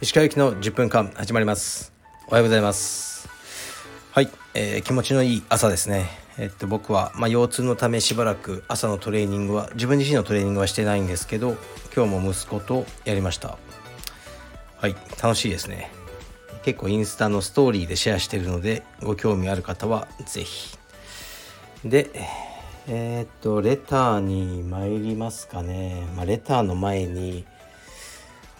石川行きの10分間始まります。おはようございます。はい、えー、気持ちのいい朝ですね。えっと僕は、まあ、腰痛のためしばらく朝のトレーニングは自分自身のトレーニングはしてないんですけど今日も息子とやりました。はい楽しいですね。結構インスタのストーリーでシェアしてるのでご興味ある方は是非でえー、っとレターに参りますかね、まあ、レターの前に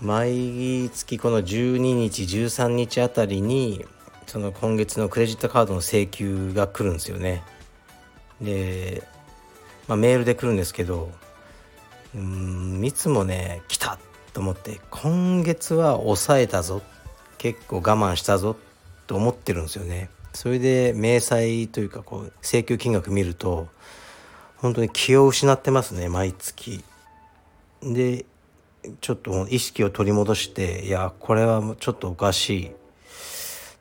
毎月この12日13日あたりにその今月のクレジットカードの請求が来るんですよね。で、まあ、メールで来るんですけどうんいつもね来たと思って今月は抑えたぞ結構我慢したぞと思ってるんですよね。それで明細というかこう請求金額見ると本当に気を失ってますね毎月。でちょっと意識を取り戻していやこれはちょっとおかしい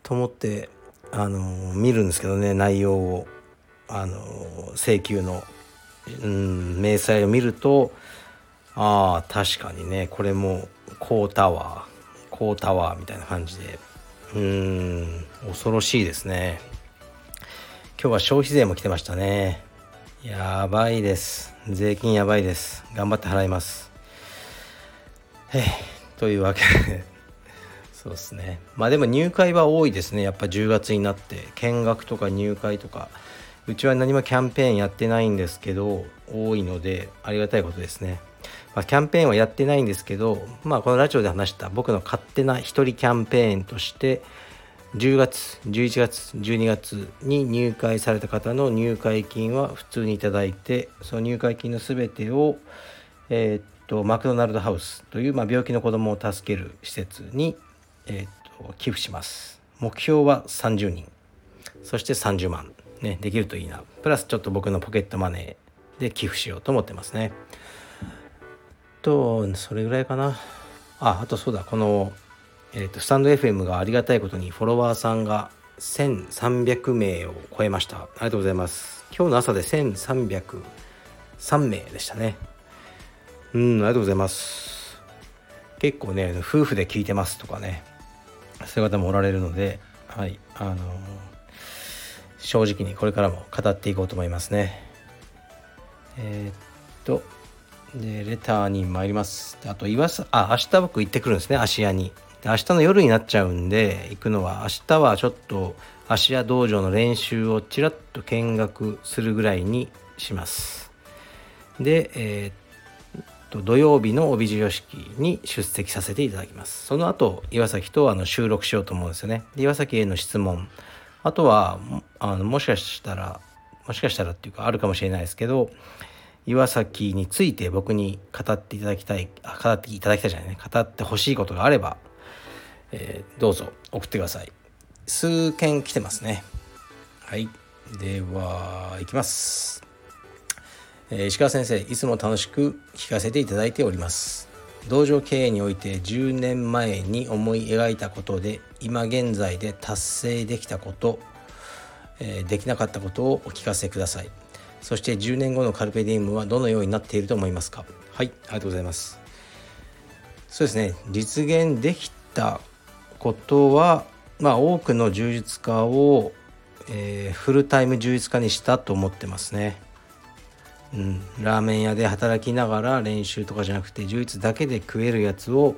と思ってあの見るんですけどね内容を。あの請求の、うん、明細を見るとああ確かにねこれも高タワー高タワーみたいな感じでうん恐ろしいですね。今日は消費税も来てましたね。やばいです。税金やばいです。頑張って払います。えというわけで。そうですね。まあでも入会は多いですね。やっぱ10月になって。見学とか入会とか。うちは何もキャンペーンやってないんですけど多いのでありがたいことですね、まあ、キャンペーンはやってないんですけどまあこのラジオで話した僕の勝手な一人キャンペーンとして10月11月12月に入会された方の入会金は普通に頂いてその入会金の全てをえー、とマクドナルドハウスという、まあ、病気の子どもを助ける施設に、えー、と寄付します。目標は30人。そして30万、ね、できるといいな。プラスちょっと僕のポケットマネーで寄付しようと思ってますね。とそれぐらいかな。ああとそうだ。この、えーと、スタンド FM がありがたいことにフォロワーさんが1300名を超えました。ありがとうございます。今日の朝で1303名でしたね。うんありがとうございます。結構ね夫婦で聞いてますとかねそういう方もおられるのではいあのー、正直にこれからも語っていこうと思いますね。えー、っとでレターに参ります。あと岩さあ明日僕行ってくるんですね芦屋に。で明日の夜になっちゃうんで行くのは明日はちょっと芦屋道場の練習をちらっと見学するぐらいにします。でえー、っと土曜日の帯授与式に出席させていただきます。その後岩崎とあの収録しようと思うんですよね。で岩崎への質問。あとはあのもしかしたらもしかしたらっていうかあるかもしれないですけど岩崎について僕に語っていただきたい語っていただきたいじゃないね。語ってほしいことがあれば、えー、どうぞ送ってください。数件来てますね。はい。では行きます。え石川先生いつも楽しく聞かせていただいております。道場経営において10年前に思い描いたことで今現在で達成できたこと、えできなかったことをお聞かせください。そして10年後のカルペディウムはどのようになっていると思いますか？はい。ありがとうございます。そうですね。実現できたことはまあ多くの充実家を、えー、フルタイム充実家にしたと思ってますね。うん、ラーメン屋で働きながら練習とかじゃなくて充実だけで食えるやつを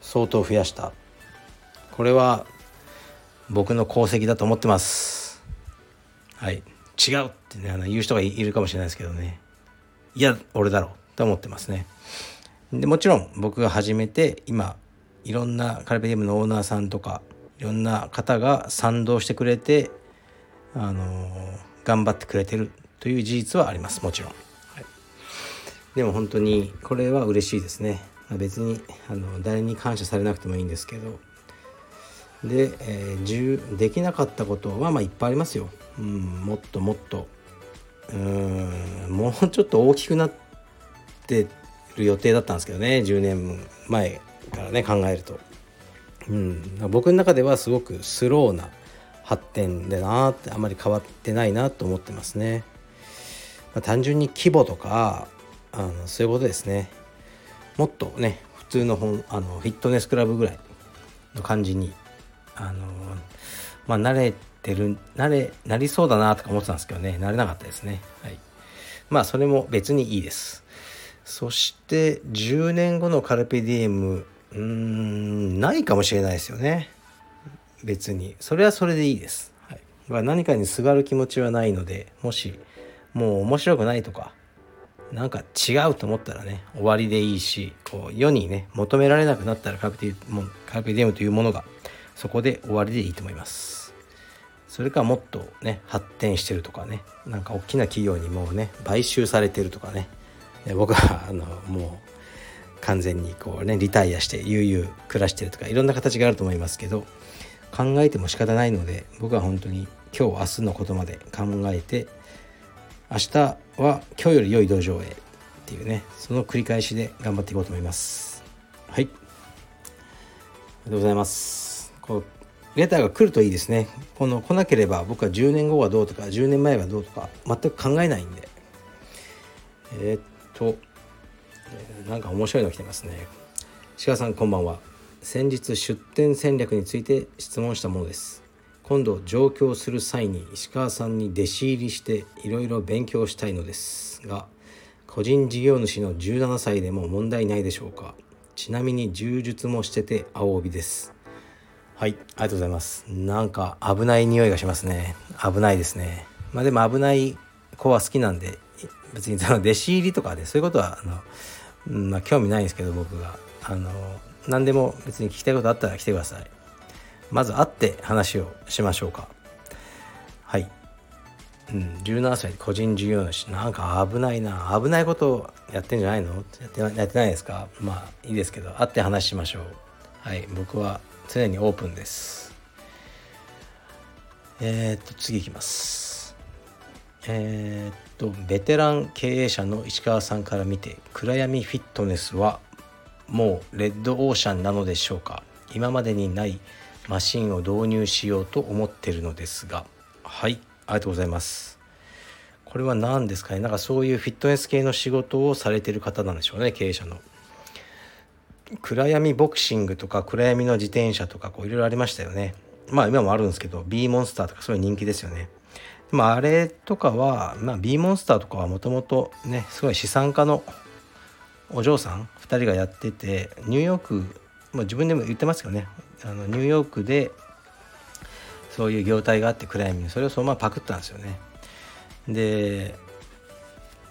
相当増やした。これは僕の功績だと思ってます。はい。違うってねあの言う人がいるかもしれないですけどね。いや俺だろうと思ってますね。でもちろん僕が始めて今いろんなカルペディウムのオーナーさんとかいろんな方が賛同してくれてあのー、頑張ってくれてるという事実はありますもちろん、はい、でも本当にこれは嬉しいですね。別にあの誰に感謝されなくてもいいんですけど。で、えー、できなかったことはまあいっぱいありますよ、うん、もっともっと。うんもうちょっと大きくなってる予定だったんですけどね10年前からね考えると、うん、僕の中ではすごくスローな発展でなってあまり変わってないなと思ってますね。まあ、単純に規模とかあのそういうことですね。もっとね普通の本あのフィットネスクラブぐらいの感じにあのまあ慣れてる慣れなりそうだなとか思ってたんですけどね。慣れなかったですね。はい。まあそれも別にいいです。そして10年後のカルペディエムうーんないかもしれないですよね。別に。それはそれでいいです、はい、何かにすがる気持ちはないのでもしもう面白くないとかなんか違うと思ったらね終わりでいいしこう世にね求められなくなったらカルペディエムというものがそこで終わりでいいと思います。それかもっとね発展してるとかねなんか大きな企業にもうね買収されてるとかね。僕はあのもう完全にこうねリタイアして悠々暮らしてるとかいろんな形があると思いますけど考えても仕方ないので僕は本当に今日明日のことまで考えて明日は今日より良い道場へっていうねその繰り返しで頑張っていこうと思います。はい。ありがとうございます。こうレターが来るといいですね。この来なければ僕は10年後はどうとか10年前はどうとか全く考えないんで。えー、っと、なんか面白いの来てますね。鹿さんこんばんは。先日出店戦略について質問したものです。今度上京する際に石川さんに弟子入りしていろいろ勉強したいのですが個人事業主の17歳でも問題ないでしょうか。ちなみに柔術もしてて青帯です。はいありがとうございます。なんか危ない匂いがしますね。危ないですね。まあでも危ない子は好きなんで別にその弟子入りとかでそういうことはあの、まあ、興味ないんですけど僕が。あの何でも別に聞きたいことあったら来てください。まず会って話をしましょうか。はい。うん、17歳個人事業主。なんか危ないな。危ないことやってんじゃないの？やってやってないですか？まあいいですけど会って話しましょう。はい僕は常にオープンです。えー、っと次いきます。えー、っとベテラン経営者の石川さんから見て暗闇フィットネスはもうレッドオーシャンなのでしょうか？今までにないマシンを導入しようと思ってるのですが。はいありがとうございます。これは何ですかね？なんかそういうフィットネス系の仕事をされてる方なんでしょうね経営者の。暗闇ボクシングとか暗闇の自転車とかこういろいろありましたよね。まあ今もあるんですけど B モンスターとかそういう人気ですよね。まあ、あれとかは、まあ、B モンスターとかはもともとねすごい資産家のお嬢さん2人がやっててニューヨーク、まあ、自分でも言ってますけどね。あのニューヨークでそういう業態があって暗闇にそれをそのままパクったんですよね。で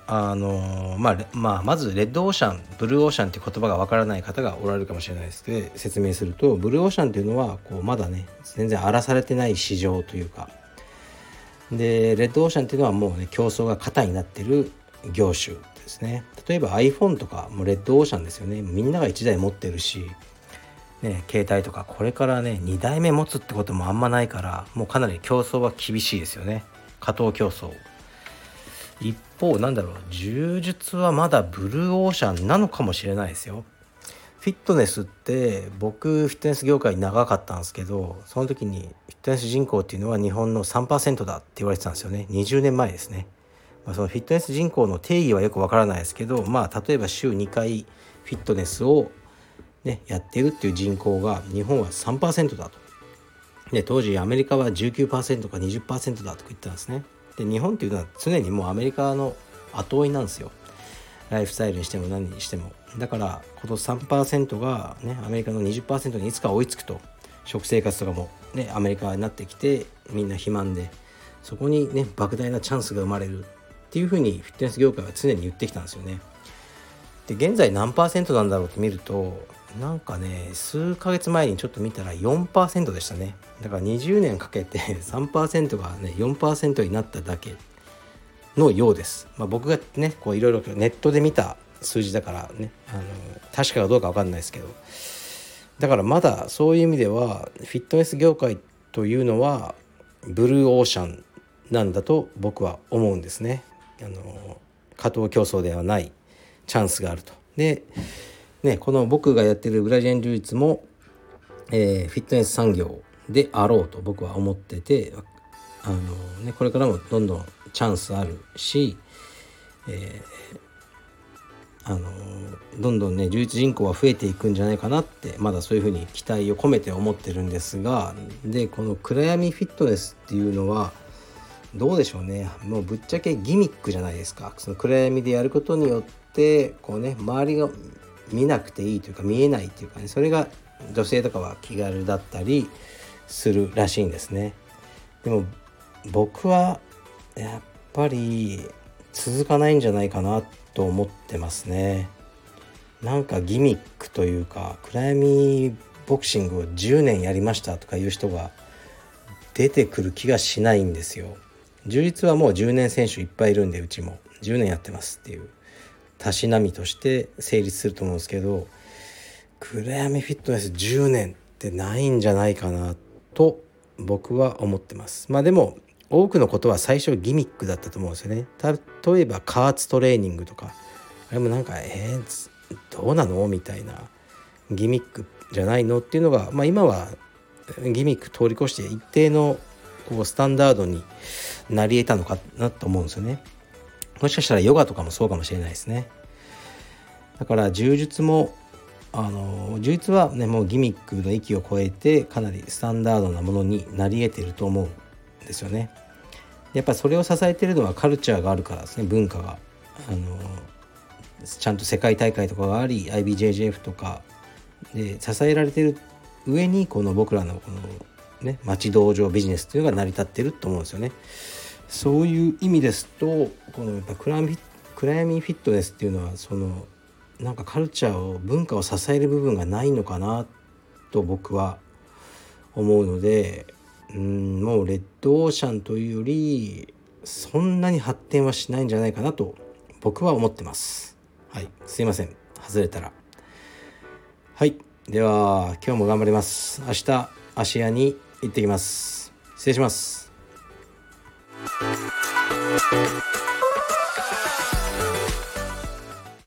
あのまあ、まあ、まずレッドオーシャンブルーオーシャンっていう言葉がわからない方がおられるかもしれないです。けど説明するとブルーオーシャンっていうのはこうまだね全然荒らされてない市場というかでレッドオーシャンっていうのはもうね競争が肩になってる業種ですね。例えば iPhone とかもレッドオーシャンですよね。みんなが1台持ってるしね携帯とかこれからね2台目持つってこともあんまないからもうかなり競争は厳しいですよね。加藤競争。一方なんだろう柔術はまだブルーオーシャンなのかもしれないですよ。フィットネスって僕フィットネス業界長かったんですけどその時にフィットネス人口っていうのは日本の3%だって言われてたんですよね。20年前ですね、まあ、そのフィットネス人口の定義はよくわからないですけどまあ例えば週2回フィットネスを、ね、やってるっていう人口が日本は3%だと。で当時アメリカは19%か20%だとか言ったんですね。で日本っていうのは常にもうアメリカの後追いなんですよ。ライフスタイルにしても何にしても。だからこの3%がねアメリカの20%にいつか追いつくと。食生活とかもねアメリカになってきてみんな肥満で。そこにね莫大なチャンスが生まれるっていうふうにフィットネス業界は常に言ってきたんですよね。で現在何パーセントなんだろうって見るとなんかね数ヶ月前にちょっと見たら4%でしたね。だから20年かけて3%がね4%になっただけ。のようです。まあ、僕がねこういろいろネットで見た数字だからねあの確かかどうか分かんないですけどだからまだそういう意味ではフィットネス業界というのはブルーオーシャンなんだと僕は思うんですね。あの加藤競争ではないチャンスがあると。で、ね、この僕がやってるブラジアン柔術も、えー、フィットネス産業であろうと僕は思っててあの、ね、これからもどんどんチャンスあるしえー、あのどんどんね充実人口は増えていくんじゃないかなってまだそういうふうに期待を込めて思ってるんですがでこの暗闇フィットネスっていうのはどうでしょうね。もうぶっちゃけギミックじゃないですか。その暗闇でやることによってこうね周りが見なくていいというか見えないというかねそれが女性とかは気軽だったりするらしいんですね。でも僕はやっぱり続かないんじゃないかなと思ってますね。なんかギミックというか暗闇ボクシングを10年やりましたとかいう人が出てくる気がしないんですよ。充実はもう10年選手いっぱいいるんでうちも。10年やってますっていう。たしなみとして成立すると思うんですけど暗闇フィットネス10年ってないんじゃないかなと僕は思ってます。まあでも多くのことは最初ギミックだったと思うんですよね。例えば加圧トレーニングとか。あれもなんかえー、どうなの？みたいなギミックじゃないの？っていうのが、まあ、今はギミック通り越して一定のこうスタンダードになり得たのかなと思うんですよね。もしかしたらヨガとかもそうかもしれないですね。だから柔術もあの柔術はねもうギミックの域を超えてかなりスタンダードなものになり得てると思う。ですよね。やっぱそれを支えてるのはカルチャーがあるからですね文化が。あのちゃんと世界大会とかがあり IBJJF とかで支えられてる上にこの僕らのこのね町道場ビジネスというのが成り立ってると思うんですよね。そういう意味ですとこのやっぱ暗闇暗闇フィットネスっていうのはそのなんかカルチャーを文化を支える部分がないのかなと僕は思うのでうんもうレッドオーシャンというよりそんなに発展はしないんじゃないかなと僕は思ってます。はい。すいません。外れたら。はい。では今日も頑張ります。明日芦屋に行ってきます。失礼します。